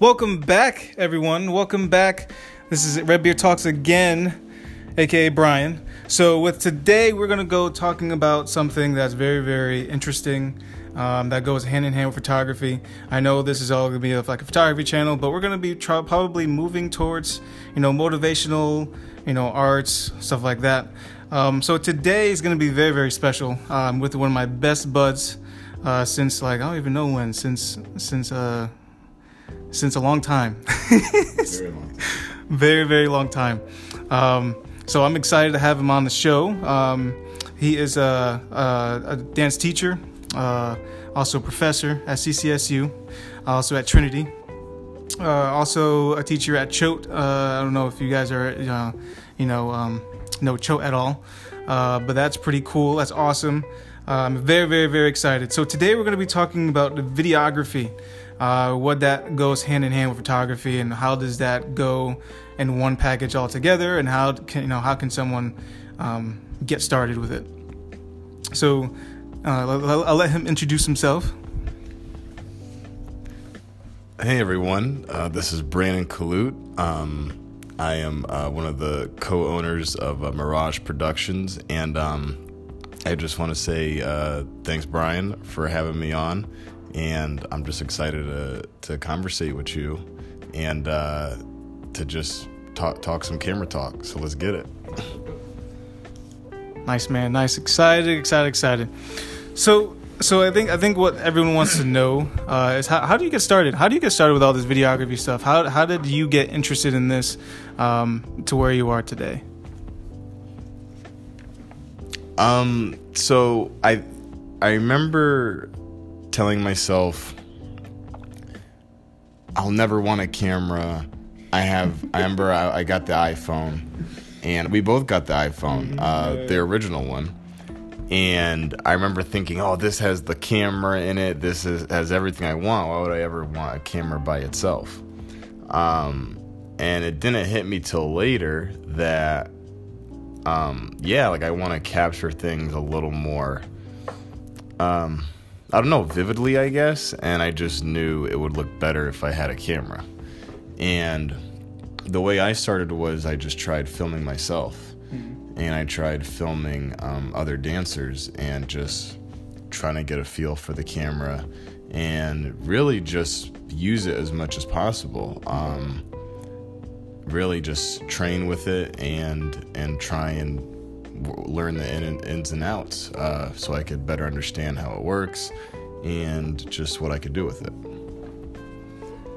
Welcome back, everyone. Welcome back. This is RedBeard Talks again, aka Bryan. So, with today, we're going to go talking about something that's very, very interesting. Um, that goes hand in hand with photography. I know this is all going to be like a photography channel, but we're going to be probably moving towards, you know, motivational, you know, arts, stuff like that. Um, so today is going to be very, very special um, with one of my best buds uh, since like I don't even know when since since uh, since a long time. Very long. very very long time. Um, so I'm excited to have him on the show. Um, he is a, a, a dance teacher, uh, also a professor at CCSU, also at Trinity. Uh, also a teacher at Choate. Uh, I don't know if you guys are, uh, you know, um, know Choate at all, uh, but that's pretty cool. That's awesome. Uh, I'm very, very, very excited. So today we're going to be talking about the videography, uh, what that goes hand in hand with photography, and how does that go in one package altogether, and how can you know how can someone um, get started with it. So uh, I'll, let him introduce himself. Hey everyone, uh, this is Brandon Kalut. Um, I am uh, one of the co-owners of uh, Mirage Productions, and um, I just want to say uh, thanks, Bryan, for having me on. And I'm just excited to to conversate with you and uh, to just talk talk some camera talk. So let's get it. Nice man, nice, excited, excited, excited. So, so I think I think what everyone wants to know uh, is how, how do you get started? How do you get started with all this videography stuff? How how did you get interested in this um, to where you are today? Um, so I I remember telling myself I'll never want a camera. I have I remember I, I got the iPhone and we both got the iPhone, uh, the original one. And I remember thinking, oh, this has the camera in it. This is, has everything I want. Why would I ever want a camera by itself? Um, and it didn't hit me till later that um, yeah, like I want to capture things a little more, um, I don't know, vividly, I guess. And I just knew it would look better if I had a camera. And the way I started was I just tried filming myself. And I tried filming um, other dancers and just trying to get a feel for the camera and really just use it as much as possible. Um, really just train with it and and try and learn the in, ins and outs uh, so I could better understand how it works and just what I could do with it.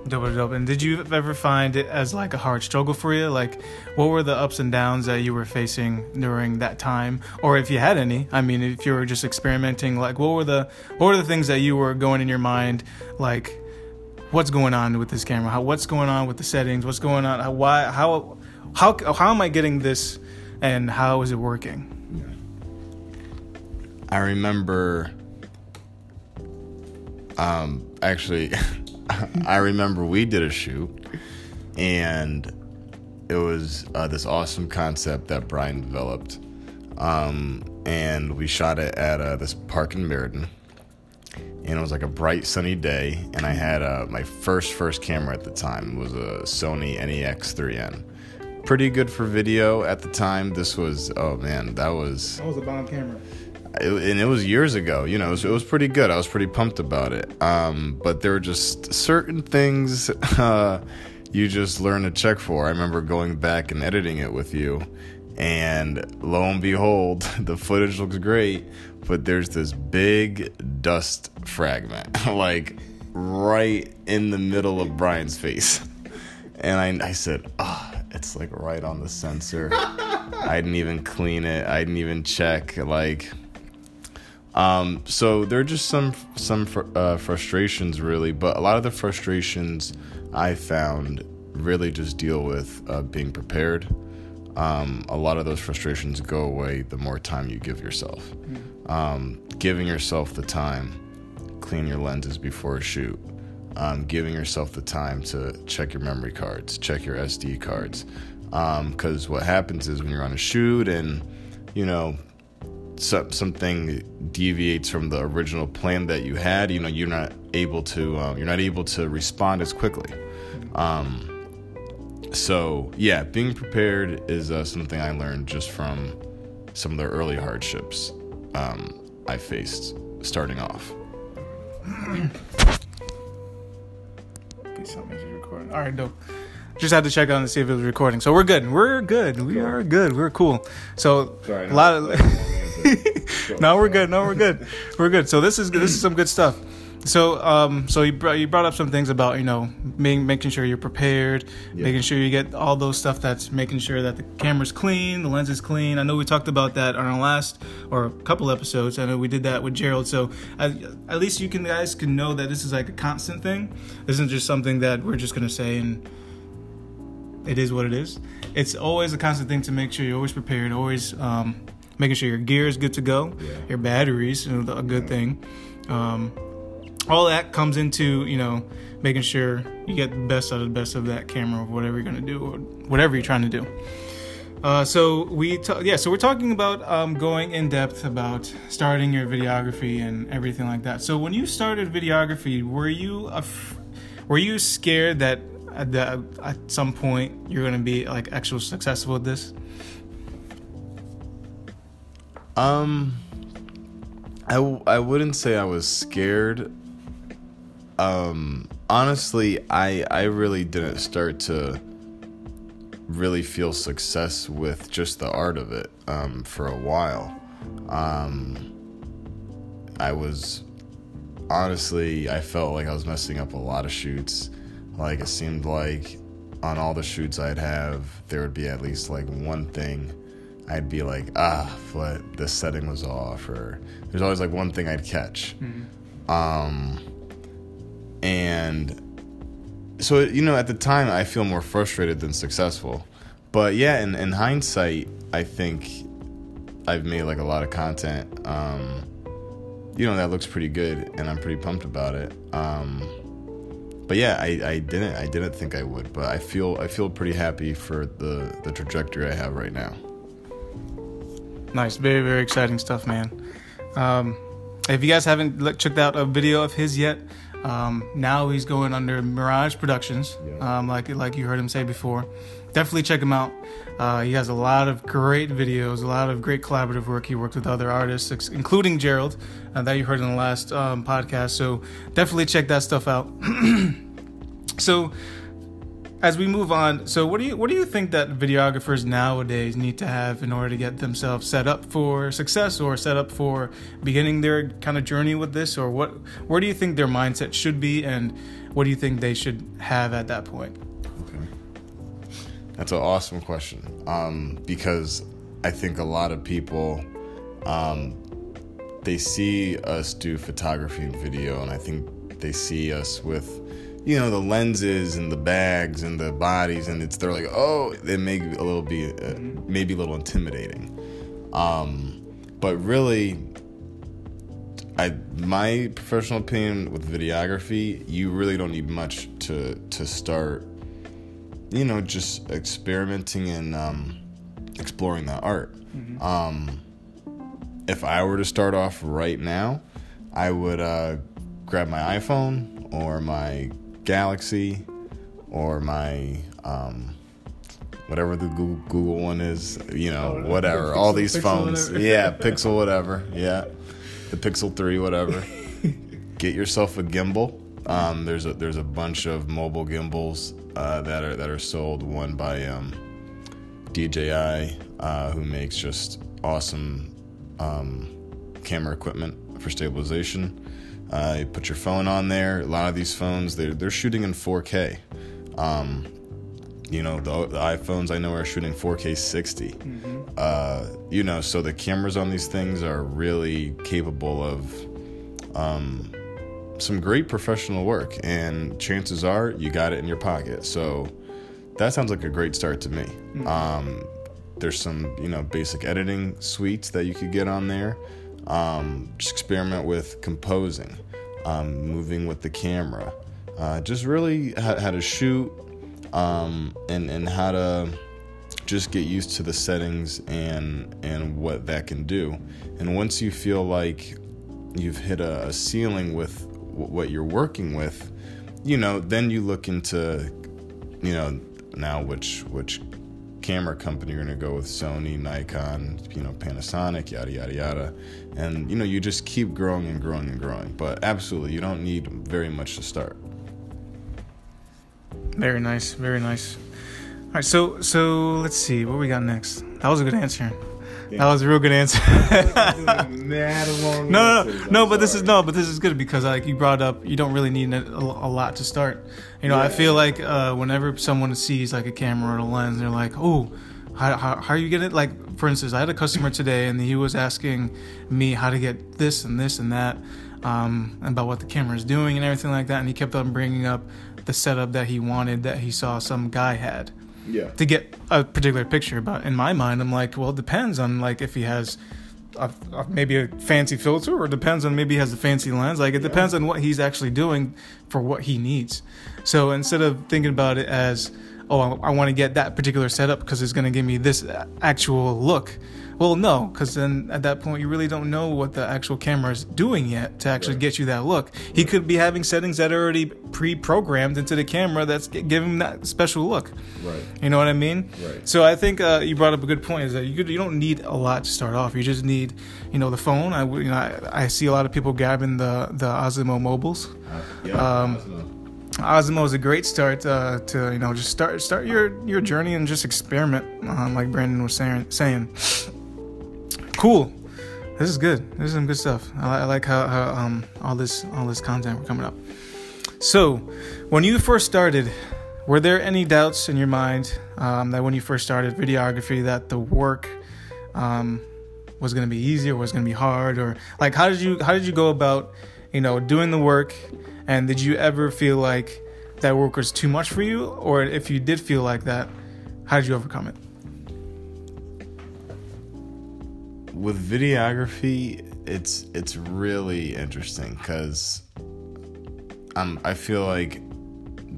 Dope, dope. And did you ever find it as like a hard struggle for you? Like, what were the ups and downs that you were facing during that time, or if you had any? I mean, if you were just experimenting, like, what were the what were the things that you were going in your mind, like, what's going on with this camera? How what's going on with the settings? What's going on? How, why? How how how am I getting this, and how is it working? I remember, um, actually, I remember we did a shoot, and it was uh, this awesome concept that Bryan developed, um, and we shot it at uh, this park in Meriden, and it was like a bright sunny day, and I had uh, my first first camera at the time was a Sony E NEX 3N. Pretty good for video at the time. This was oh man, that was That was a bomb camera. it, and it was years ago. You know, it was, it was pretty good. I was pretty pumped about it. Um, but there were just certain things uh, you just learn to check for. I remember going back and editing it with you, and lo and behold, the footage looks great, but there's this big dust fragment, like right in the middle of Bryan's face. And I, I said, ah, it's like right on the sensor. I didn't even clean it. I didn't even check. Like, um, so there are just some some fr- uh, frustrations, really, but a lot of the frustrations I found really just deal with uh, being prepared. Um, a lot of those frustrations go away the more time you give yourself. Um, giving yourself the time, clean your lenses before a shoot. Um, giving yourself the time to check your memory cards, check your SD cards, because what happens is when you're on a shoot and you know so, something deviates from the original plan that you had, you know, you're not able to um, you're not able to respond as quickly. Um, so yeah, being prepared is uh, something I learned just from some of the early hardships um, I faced starting off. Okay, something is recording. All right, dope. Just had to check on to see if it was recording. So we're good. We're good. We are good. We're cool. So Sorry, a lot of. no, we're good. No, we're good. We're good. So this is this is some good stuff. So um so you brought you brought up some things about you know making making sure you're prepared, Yeah. making sure you get all those stuff that's making sure that the camera's clean, the lens is clean. I know we talked about that on our last or a couple episodes. I know we did that with Gerald. So at, at least you can guys can know that this is like a constant thing. This isn't just something that we're just gonna say and it is what it is. It's always a constant thing to make sure you're always prepared, always um, making sure your gear is good to go, Yeah. your batteries, you know, a good thing. Um, all that comes into you know making sure you get the best out of the best of that camera or whatever you're gonna do or whatever you're trying to do. Uh, so we ta- yeah so we're talking about um, going in depth about starting your videography and everything like that. So when you started videography, were you af- were you scared that at, the, at some point you're gonna be like actually successful with this? Um, I, w- I wouldn't say I was scared. Um, honestly, I I really didn't start to really feel success with just the art of it um, for a while. Um, I was honestly, I felt like I was messing up a lot of shoots. Like it seemed like on all the shoots I'd have, there would be at least like one thing I'd be like, ah, but this setting was off, or there's always like one thing I'd catch. Um, and so you know, at the time, I feel more frustrated than successful. But yeah, in, in hindsight, I think I've made like a lot of content. Um, you know, that looks pretty good, and I'm pretty pumped about it. Um, but yeah, I, I didn't I didn't think I would, but I feel I feel pretty happy for the the trajectory I have right now. Nice, very very exciting stuff, man. Um, if you guys haven't checked out a video of his yet, um, now he's going under Mirage Productions, Yeah. um, like like you heard him say before. Definitely check him out. Uh, he has a lot of great videos, a lot of great collaborative work. He worked with other artists, ex- including Gerald, uh, that you heard in the last um, podcast. So definitely check that stuff out. so as we move on, so what do you what do you think that videographers nowadays need to have in order to get themselves set up for success or set up for beginning their kind of journey with this or what where do you think their mindset should be and what do you think they should have at that point? Okay. That's an awesome question. Um, because I think a lot of people, um, they see us do photography and video, and I think they see us with, you know, the lenses and the bags and the bodies, and it's they're like, oh, it may be a little be uh, maybe a little intimidating. Um, but really, I my professional opinion with videography, you really don't need much to to start. You know, just experimenting and um, exploring that art. Um, if I were to start off right now, I would uh, grab my iPhone or my Galaxy or my um, whatever the Google, Google one is. You know, Oh, whatever. Pixel- All these Pixel, phones. whatever. Yeah, Pixel, whatever. Yeah, the Pixel Three, whatever. Get yourself a gimbal. Um, there's a there's a bunch of mobile gimbals uh, that are that are sold. One by um, DJI, uh, who makes just awesome um, camera equipment for stabilization. Uh, you put your phone on there. A lot of these phones, they're, they're shooting in 4K. Um, you know, the, the iPhones I know are shooting 4K 60. Uh, you know, so the cameras on these things are really capable of um, some great professional work. And chances are you got it in your pocket. So that sounds like a great start to me. Um, there's some, you know, basic editing suites that you could get on there. Um, just experiment with composing, um, moving with the camera, uh, just really how, how to shoot, um, and and how to just get used to the settings and and what that can do. And once you feel like you've hit a, a ceiling with w- what you're working with, you know, then you look into you know now which which camera company you're going to go with Sony, Nikon, you know, Panasonic, yada yada yada. And you know, you just keep growing and growing and growing. But absolutely, you don't need very much to start. Very nice, very nice. All right, so so let's see what we got next. That was a good answer. That was a real good answer. no, no, no, no, but this is no, but this is good because like you brought up, you don't really need a, a lot to start. You know, yeah. I feel like uh, whenever someone sees like a camera or a lens, they're like, oh. How, how, how, are you getting it? Like, for instance, I had a customer today and he was asking me how to get this and this and that um, about what the camera is doing and everything like that. And he kept on bringing up the setup that he wanted that he saw some guy had yeah. to get a particular picture. But in my mind, I'm like, well, it depends on like if he has a, a, maybe a fancy filter, or depends on maybe he has a fancy lens. Like it yeah. depends on what he's actually doing for what he needs. So instead of thinking about it as, oh, I, I want to get that particular setup because it's going to give me this actual look well, no, because then at that point you really don't know what the actual camera is doing yet to actually right. get you that look. He could be having settings that are already pre-programmed into the camera that's giving him that special look. Right. You know what I mean? Right. So I think uh, you brought up a good point. Is that you you don't need a lot to start off. You just need you know the phone. I you know I, I see a lot of people grabbing the the Osmo mobiles. Uh, yeah. Um, Osmo. Osmo is a great start uh, to you know just start start your your journey and just experiment, um, like Brandon was saying. saying. Cool. This is good. This is some good stuff. I, I like how, how um, all this all this content we're coming up. So, when you first started, were there any doubts in your mind um, that when you first started videography that the work um, was going to be easier, or was going to be hard, or like how did you how did you go about you know doing the work, and did you ever feel like that work was too much for you, or if you did feel like that, how did you overcome it? With videography, it's it's really interesting because I'm I feel like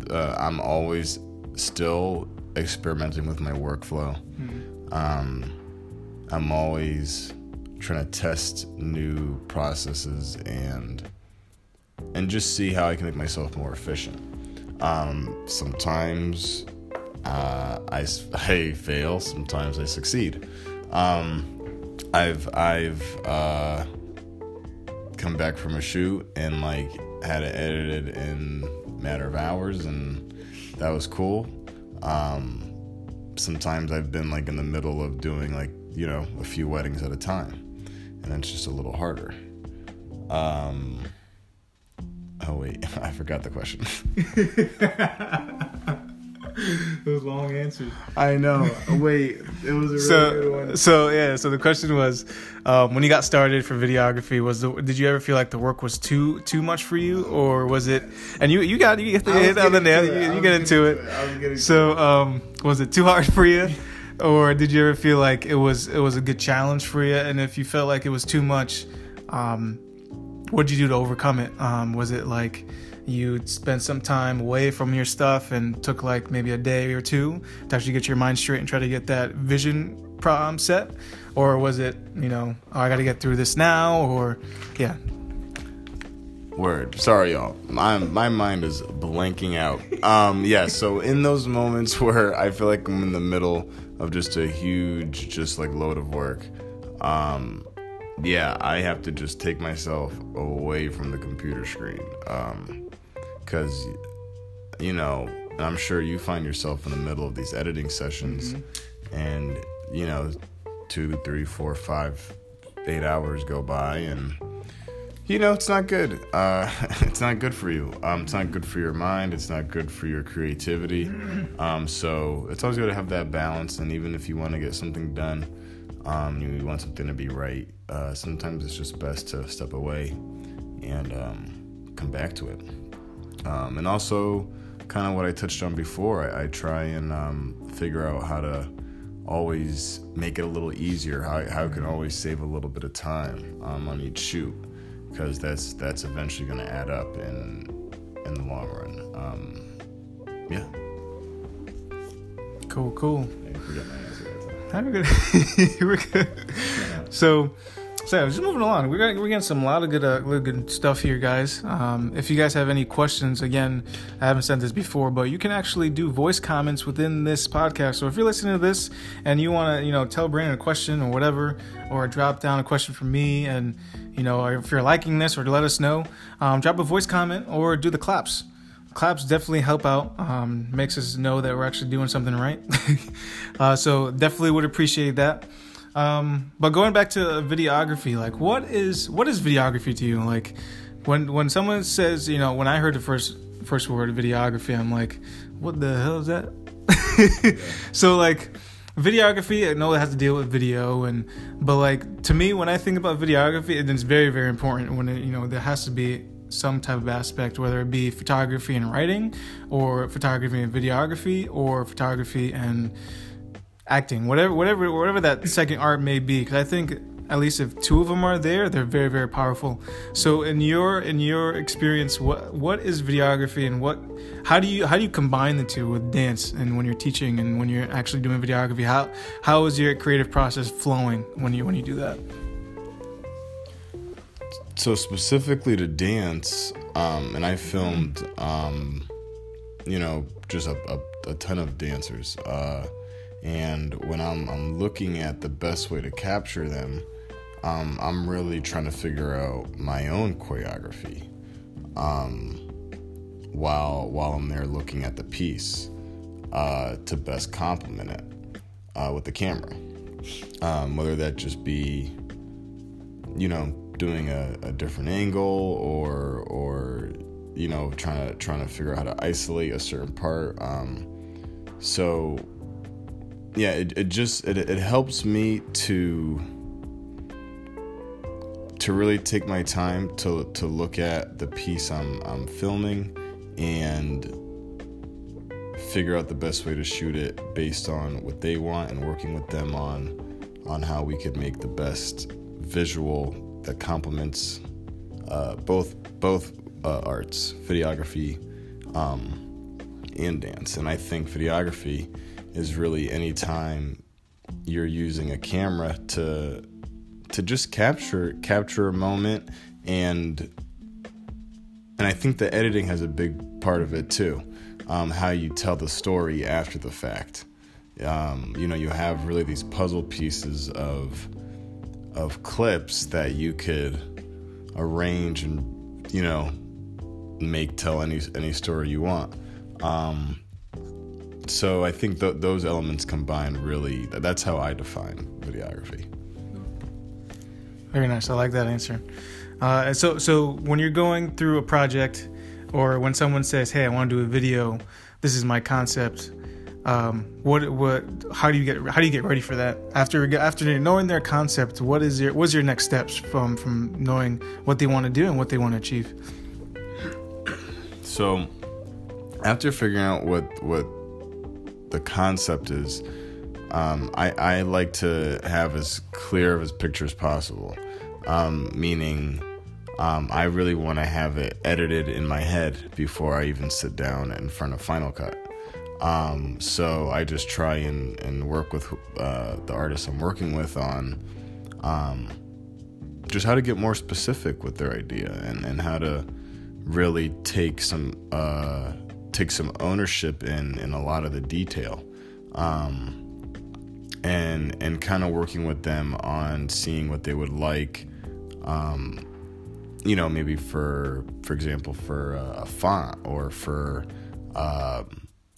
uh, I'm always still experimenting with my workflow. Mm-hmm. Um, I'm always trying to test new processes and and just see how I can make myself more efficient. Um, sometimes uh, I, I fail, sometimes I succeed. Um, I've I've uh, come back from a shoot and like had it edited in a matter of hours, and that was cool. Um, sometimes I've been like in the middle of doing like you know a few weddings at a time, and it's just a little harder. Um, oh wait, I forgot the question. Those long answers. I know. Wait, it was a really so, good one. So yeah, so the question was, um, when you got started for videography, was the, did you ever feel like the work was too too much for you, or was it? And you you got you get the hit on the nail. You, you get into it. it. So um, was it too hard for you? or did you ever feel like it was it was a good challenge for you? And if you felt like it was too much, um, what did you do to overcome it? Um, was it like you spent some time away from your stuff and took like maybe a day or two to actually get your mind straight and try to get that vision problem set? Or was it you know oh, i gotta get through this now or yeah? Word. Sorry y'all. My, my mind is blanking out. Um yeah so in those moments where i feel like i'm in the middle of just a huge just like load of work um yeah i have to just take myself away from the computer screen um because you know i'm sure you find yourself in the middle of these editing sessions mm-hmm. and you know two three four five eight hours go by and you know it's not good. Uh, it's not good for you. Um, it's not good for your mind. It's not good for your creativity. Um, so it's always good to have that balance and even if you want to get something done um, you want something to be right uh, sometimes it's just best to step away and um, come back to it um, and also, kind of what I touched on before, I, I try and um, figure out how to always make it a little easier, how, how I can always save a little bit of time um, on each shoot, because that's that's eventually going to add up in in the long run. Um, yeah. Cool, cool. We're good. We're good. So, so yeah, just moving along. We're getting, we're getting some a lot of good uh, good stuff here, guys. Um, if you guys have any questions, again, I haven't said this before, but you can actually do voice comments within this podcast. So if you're listening to this and you want to, you know, tell Brandon a question or whatever, or drop down a question for me, and you know, if you're liking this or let us know, um, drop a voice comment or do the claps claps definitely help out um, makes us know that we're actually doing something right uh, so definitely would appreciate that um, but going back to videography, like what is what is videography to you? Like when when someone says, you know, when I heard the first first word videography, I'm like, what the hell is that? so like videography, I know it has to deal with video and but like to me when I think about videography, it's very very important when it, you know there has to be some type of aspect, whether it be photography and writing, or photography and videography, or photography and acting, whatever, whatever, whatever that second art may be. Because I think at least if two of them are there, they're very, very powerful. So in your in your experience, what what is videography and what how do you how do you combine the two with dance and when you're teaching and when you're actually doing videography? How how is your creative process flowing when you when you do that? So specifically to dance, um, and I filmed, um, you know, just a, a, a ton of dancers. Uh, and when I'm, I'm looking at the best way to capture them, um, I'm really trying to figure out my own choreography um, while while I'm there looking at the piece uh, to best complement it uh, with the camera. Um, whether that just be, you know, doing a, a different angle or or you know trying to trying to figure out how to isolate a certain part. Um, so yeah, it, it just it, it helps me to to really take my time to to look at the piece I'm I'm filming and figure out the best way to shoot it based on what they want and working with them on on how we could make the best visual that complements uh, both both uh, arts, videography, um, and dance. And I think videography is really any time you're using a camera to to just capture capture a moment and and I think the editing has a big part of it too. Um, how you tell the story after the fact. Um, you know, you have really these puzzle pieces of of clips that you could arrange and you know make tell any any story you want. Um, so I think th- those elements combined really that's how I define videography. Very nice. I like that answer. Uh, so so when you're going through a project or when someone says, "Hey, I want to do a video. This is my concept." Um, what what how do you get how do you get ready for that after after knowing their concept what is your what's your next steps from from knowing what they want to do and what they want to achieve so after figuring out what what the concept is, um, I, I like to have as clear of a picture as possible. Um, meaning, um, I really want to have it edited in my head before I even sit down in front of Final Cut. Um, so I just try and, and work with uh, the artists I'm working with on um, just how to get more specific with their idea and, and how to really take some uh, take some ownership in in a lot of the detail, um, and and kind of working with them on seeing what they would like. Um, you know, maybe for for example, for a font or for uh,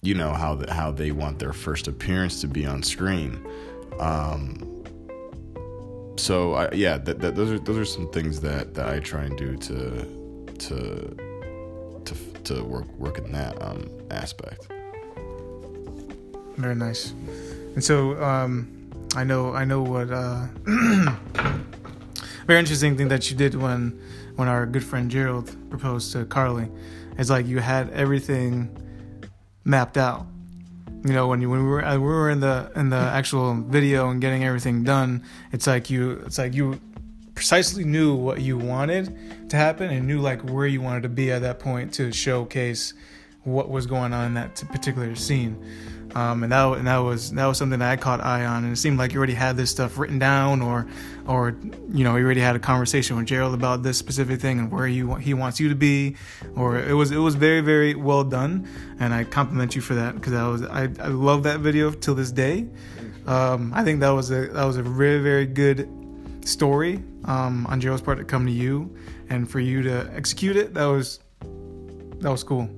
you know how the, how they want their first appearance to be on screen. Um, so I, yeah, that, that, those are those are some things that, that I try and do to to to to work work in that um, aspect. Very nice. And so um, I know I know what uh, very interesting thing that you did when when our good friend Gerald proposed to Carly. It's like you had everything mapped out. You know, when you when we were uh, we were in the in the actual video and getting everything done, it's like you it's like you precisely knew what you wanted to happen and knew like where you wanted to be at that point to showcase what was going on in that particular scene. Um, and that and that was that was something that I caught eye on, and it seemed like you already had this stuff written down, or or you know you already had a conversation with Gerald about this specific thing and where you he wants you to be, or it was it was very very well done, and I compliment you for that because I was I, I love that video till this day. Um, I think that was a that was a very very good story um, on Gerald's part to come to you, and for you to execute it. That was that was cool.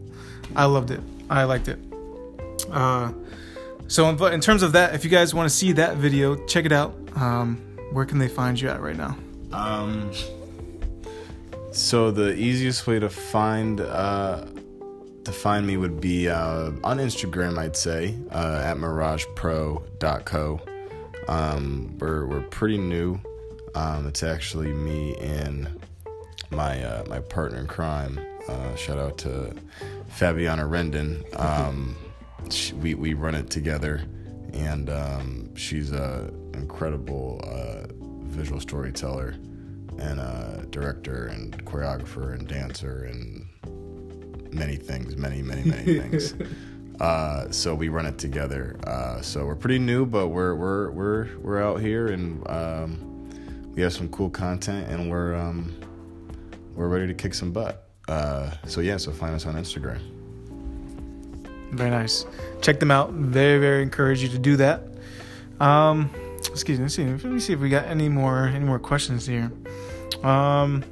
I loved it. I liked it. Uh, so in, in terms of that, if you guys want to see that video, check it out. Um, where can they find you at right now? Um, so the easiest way to find uh, to find me would be uh, on Instagram. I'd say uh, at miragepro.co. Um, we're we're pretty new. Um, it's actually me and my uh, my partner in crime. Uh, shout out to Fabiana Rendon. Um, she, we we run it together, and um, she's a incredible uh, visual storyteller and a director and choreographer and dancer and many things, many many many things. Uh, so we run it together. Uh, so we're pretty new, but we're we're we're we're out here and um, we have some cool content and we're um, we're ready to kick some butt. Uh, so yeah, so find us on Instagram. Very nice. Check them out. Very, very encourage you to do that. Um, excuse me. Let's see. Let me see if we got any more any more questions here. Um,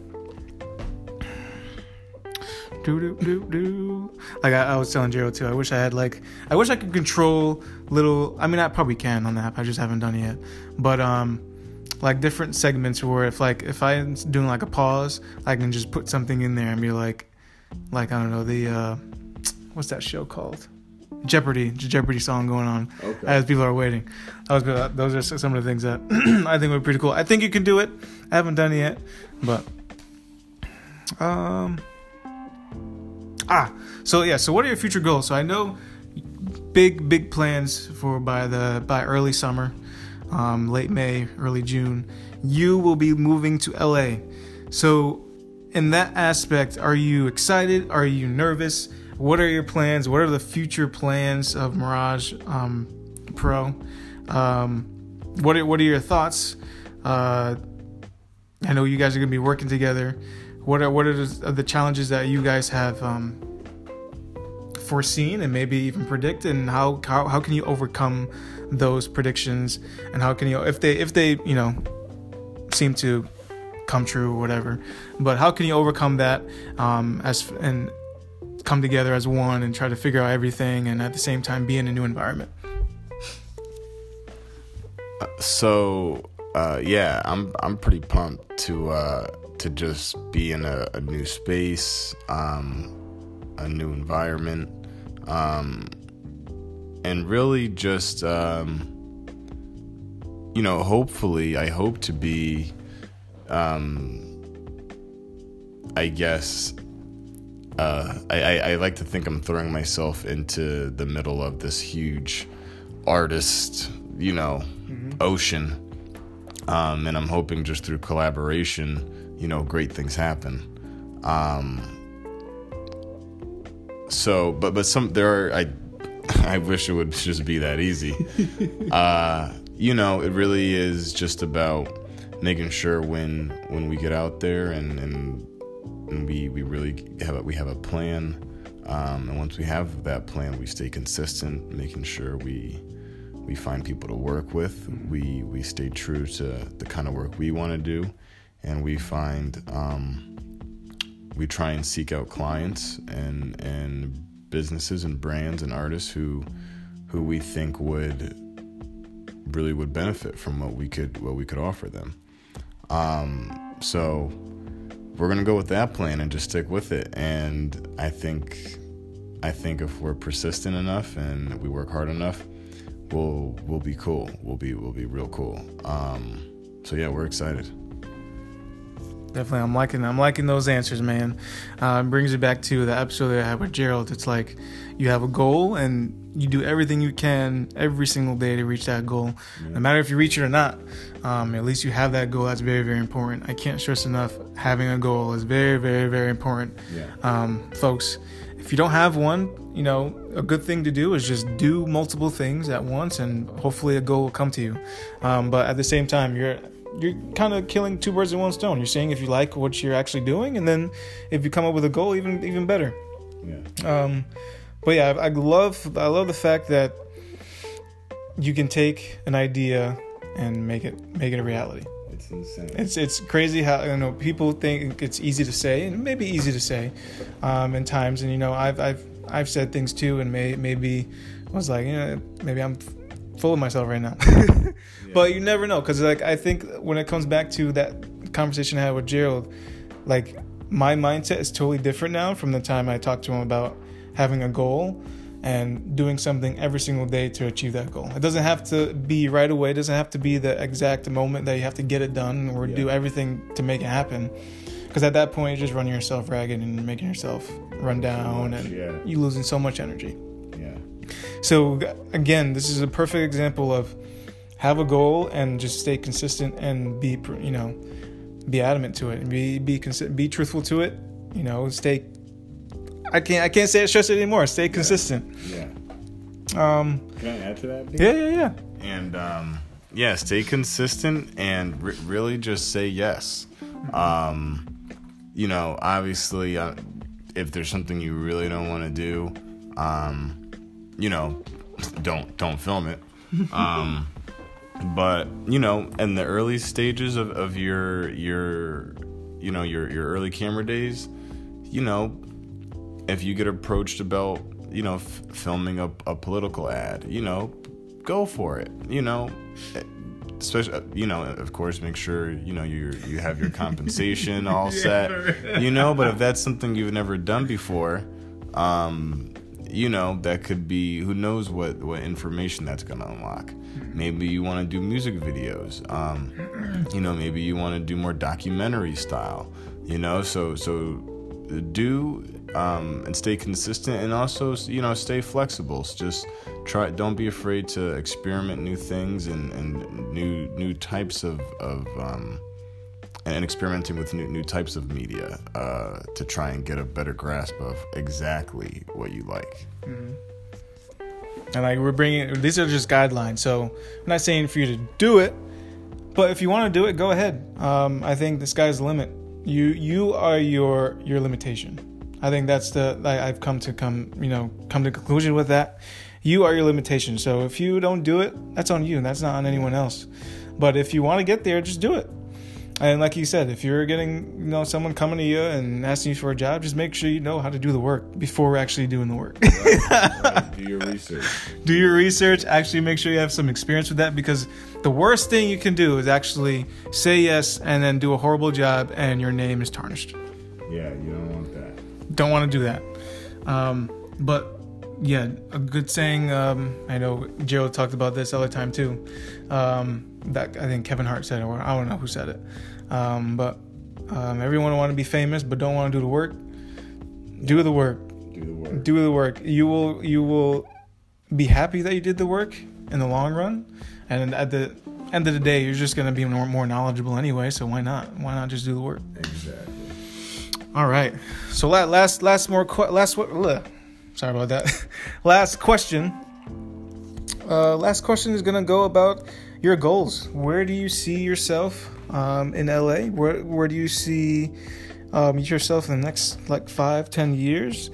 do do do do. Like I, I was telling Gerald too. I wish I had like I wish I could control little. I mean, I probably can on the app. I just haven't done it yet. But um, like different segments where if like if I'm doing like a pause, I can just put something in there and be like, like I don't know the. uh what's that show called? Jeopardy, Jeopardy song going on okay. as people are waiting. Was, those are some of the things that I think would be pretty cool. I think you can do it. I haven't done it yet, but um, ah, so yeah. So what are your future goals? So I know big big plans for by the by early summer, um, late May, early June. You will be moving to LA. So in that aspect, are you excited? Are you nervous? What are your plans? What are the future plans of Mirage um, Pro? Um, what are, what are your thoughts? Uh, I know you guys are to be working together. What are what are the, challenges that you guys have um, foreseen and maybe even predict, and how, how how can you overcome those predictions? And how can you if they if they you know seem to come true or whatever, but how can you overcome that um, as and come together as one and try to figure out everything and at the same time be in a new environment. Uh, so uh, yeah i'm i'm pretty pumped to uh, to just be in a, a new space um, a new environment um, and really just um, you know hopefully i hope to be um, i guess uh, I, I, I, like to think I'm throwing myself into the middle of this huge artist, you know, mm-hmm. ocean. Um, and I'm hoping just through collaboration, you know, great things happen. Um, so, but but some there are I I wish it would just be that easy. uh, you know, it really is just about making sure when when we get out there and and and we we really have a, we have a plan. Um, and once we have that plan, we stay consistent, making sure we we find people to work with. We we stay true to the kind of work we want to do, and we find um, we try and seek out clients and and businesses and brands and artists who who we think would really would benefit from what we could what we could offer them. Um, so we're gonna go with that plan and just stick with it. And I think, I think if we're persistent enough and we work hard enough, we'll we'll be cool. We'll be we'll be real cool. Um, so yeah, we're excited. Definitely, I'm liking I'm liking those answers, man. Uh, brings it back to the episode that I had with Gerald. It's like you have a goal and you do everything you can every single day to reach that goal, yeah. no matter if you reach it or not. Um, at least you have that goal. That's very very important. I can't stress enough. Having a goal is very very very important, yeah. um, folks. if you don't have one, you know, a good thing to do is just do multiple things at once, and hopefully a goal will come to you. Um, but at the same time, you're you're kind of killing two birds with one stone. You're seeing if you like what you're actually doing, and then if you come up with a goal, even even better. Yeah. Um, but yeah, I, I love I love the fact that you can take an idea and make it make it a reality. It's insane. It's it's crazy how you know people think it's easy to say, and it may be easy to say, um, in times. And you know, I've I've I've said things too, and may maybe was like, you know, maybe I'm full of myself right now. But you never know, because like I think when it comes back to that conversation I had with Gerald, like my mindset is totally different now from the time I talked to him about having a goal and doing something every single day to achieve that goal. It doesn't have to be right away. It doesn't have to be the exact moment that you have to get it done or do everything to make it happen. Because at that point, you're just running yourself ragged and making yourself run down, much, and yeah. you losing so much energy. yeah. So again, this is a perfect example of have a goal and just stay consistent and be you know be adamant to it and be be consi- be truthful to it. You know, stay. I can't I can't say it stress it anymore. Stay consistent. Yeah. Um. Can I add to that? Yeah. Yeah. Yeah. and um, yeah, stay consistent and re- really just say yes. Um, you know, obviously, uh, if there's something you really don't want to do, um, you know, don't don't film it. Um, but you know, in the early stages of, of your your you know your your early camera days, you know, if you get approached about you know f- filming a, a political ad you know go for it you know. Especially you know of course make sure you know you you have your compensation all set you know. But if that's something you've never done before um you know that could be who knows what what information that's going to unlock. Maybe you want to do music videos um you know maybe you want to do more documentary style you know. So so do um, and stay consistent and also you know stay flexible just try don't be afraid to experiment new things and, and new new types of, of um, and experimenting with new, new types of media uh, to try and get a better grasp of exactly what you like And like we're bringing these are just guidelines. So I'm not saying for you to do it, but if you want to do it, go ahead. Um, I think the sky's the limit. You you are your your limitation. I think that's the I, I've come to come you know come to conclusion with that. You are your limitation. So if you don't do it, that's on you. and That's not on anyone else. But if you want to get there, just do it. And like you said, if you're getting, you know, someone coming to you and asking you for a job, just make sure you know how to do the work before actually doing the work. do your research do your research actually make sure you have some experience with that because the worst thing you can do is actually say yes and then do a horrible job and your name is tarnished yeah you don't want that don't want to do that. Um, but yeah a good saying um, i know gerald talked about this other time too um, that i think kevin hart said it or i don't know who said it. Um, but um, everyone want to be famous but don't want to do the work. Do the work. Do the work. Do the work. You will you will be happy that you did the work in the long run and at the end of the day you're just going to be more, more knowledgeable anyway so why not? Why not just do the work? Exactly all right so last last more last what sorry about that last question uh, last question is to go about your goals where do you see yourself um, in la where, where do you see um, yourself in the next like five ten years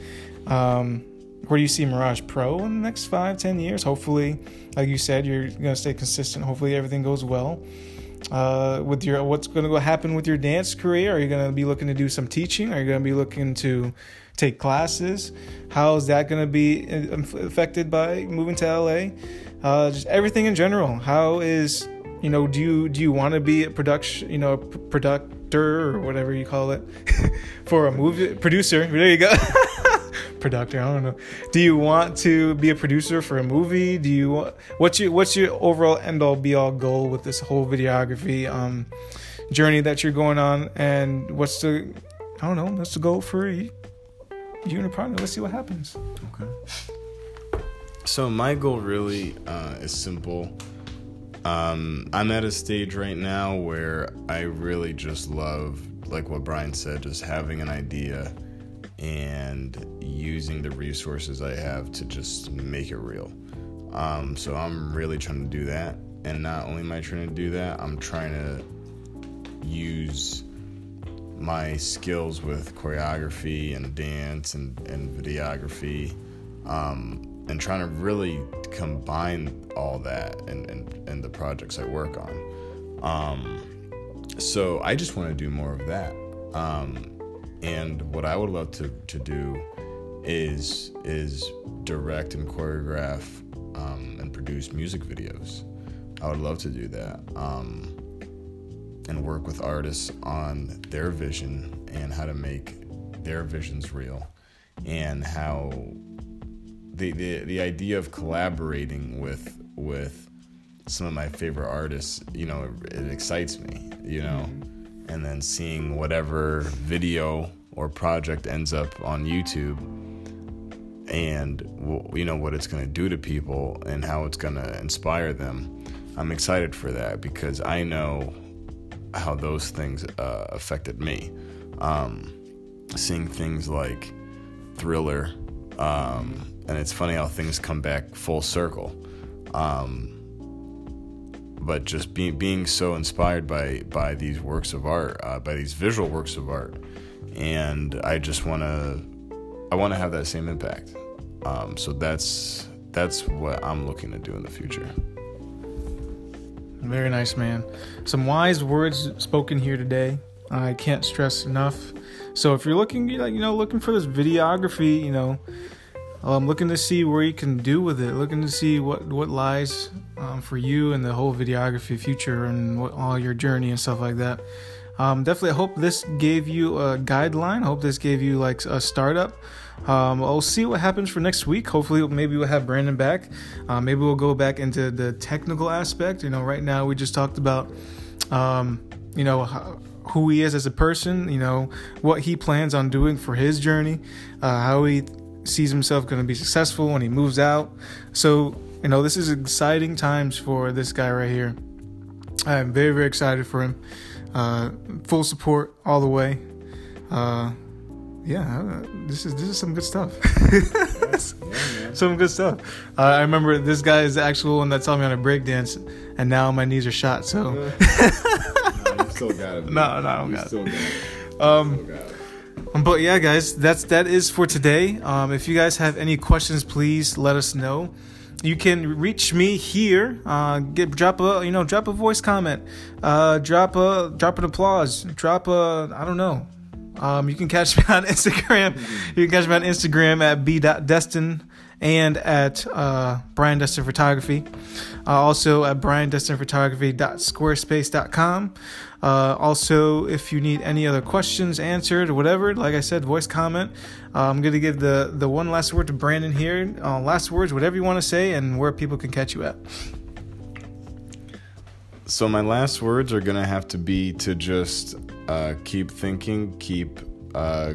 um, where do you see Mirage Pro in the next five, ten years? Hopefully, like you said, you're gonna stay consistent. Hopefully, everything goes well. Uh, with your what's gonna go happen with your dance career? Are you gonna be looking to do some teaching? Are you gonna be looking to take classes? How is that gonna be uh, affected by moving to LA? Uh, just everything in general. How is you know do you do you want to be a production you know productor or whatever you call it for a movie producer? There you go. Productor, I don't know. Do you want to be a producer for a movie? Do you what's your what's your overall end all be all goal with this whole videography um journey that you're going on? And what's the I don't know, what's the goal for you, and your partner? Let's see what happens. Okay. So my goal really uh, is simple. Um, I'm at a stage right now where I really just love, like what Bryan said, just having an idea and using the resources I have to just make it real. Um, so I'm really trying to do that. And not only am I trying to do that, I'm trying to use my skills with choreography and dance and, and videography um, and trying to really combine all that and, in, in the projects I work on. Um, so I just want to do more of that. Um, and what I would love to, to do is is direct and choreograph um, and produce music videos. I would love to do that um, and work with artists on their vision and how to make their visions real and how the, the the idea of collaborating with with some of my favorite artists, you know, it, it excites me, you know, and then seeing whatever video or project ends up on YouTube and you know what it's going to do to people and how it's going to inspire them. I'm excited for that because I know how those things uh, affected me. Um, seeing things like Thriller, um, and it's funny how things come back full circle. Um, but just being being so inspired by by these works of art, uh, by these visual works of art, and I just want to I want to have that same impact. Um, so that's that's what I'm looking to do in the future. Very nice, man. Some wise words spoken here today. I can't stress enough. So if you're looking, you know, looking for this videography, you know, um, looking to see where you can do with it, looking to see what what lies um, for you and the whole videography future and what, all your journey and stuff like that. Um, definitely, I hope this gave you a guideline. I hope this gave you like a startup. Um, I'll see what happens for next week. Hopefully, maybe we'll have Brandon back. Uh, maybe we'll go back into the technical aspect. You know, right now we just talked about, um, you know, how, who he is as a person. You know, what he plans on doing for his journey, uh, how he sees himself going to be successful when he moves out. So, you know, this is exciting times for this guy right here. I'm very, very excited for him. Uh, full support all the way. Uh, yeah, uh, this is this is some good stuff. some good stuff. Uh, I remember this guy is the actual one that taught me how to break dance, and now my knees are shot. So. no, you still got it. No, no, I don't got it. it. Um, but yeah, guys, that's that is for today. Um, if you guys have any questions, please let us know you can reach me here. Uh, get drop a you know drop a voice comment, uh, drop a drop an applause, drop a I don't know. Um, you can catch me on Instagram. You can catch me on Instagram at b.destin and at uh, Bryan Destin Photography. Uh, also at bryandestinphotography.squarespace.com. Uh, also, if you need any other questions answered or whatever, like I said, voice comment. Uh, I'm to give the, the one last word to Brandon here. Uh, last words, whatever you want to say, and where people can catch you at. So, my last words are to have to be to just uh, keep thinking, keep uh,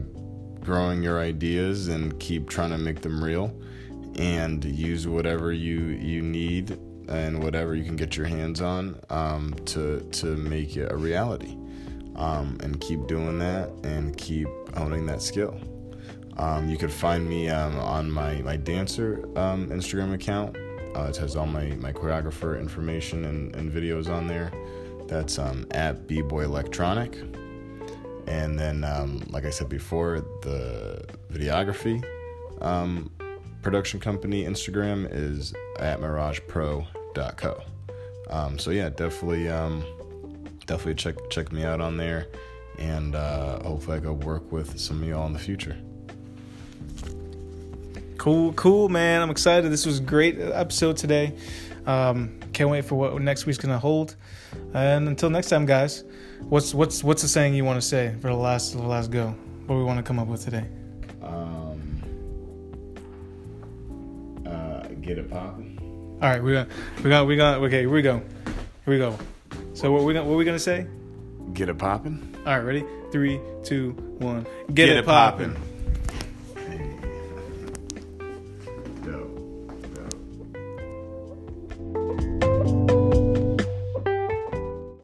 growing your ideas, and keep trying to make them real and use whatever you you need and whatever you can get your hands on um, to to make it a reality. Um, and keep doing that and keep honing that skill. Um, you could find me um, on my my dancer um, Instagram account. Uh, it has all my my choreographer information and, and videos on there. That's um, at bboy electronic. And then, like I said before, the videography production company Instagram is at miragepro.co. Um, so yeah, definitely, um, definitely check check me out on there, and uh, hopefully I can work with some of y'all in the future. Cool, cool, man. I'm excited. This was a great episode today. Um, can't wait for what next week's gonna hold. And until next time, guys, what's what's what's the saying you want to say for the last the last go? What do we want to come up with today? Um, get it popping. All right, we got, we got, we got. Okay, here we go. Here we go. So what we what are we gonna say? Get it popping. All right, ready? Three, two, one. Get, get it, it popping.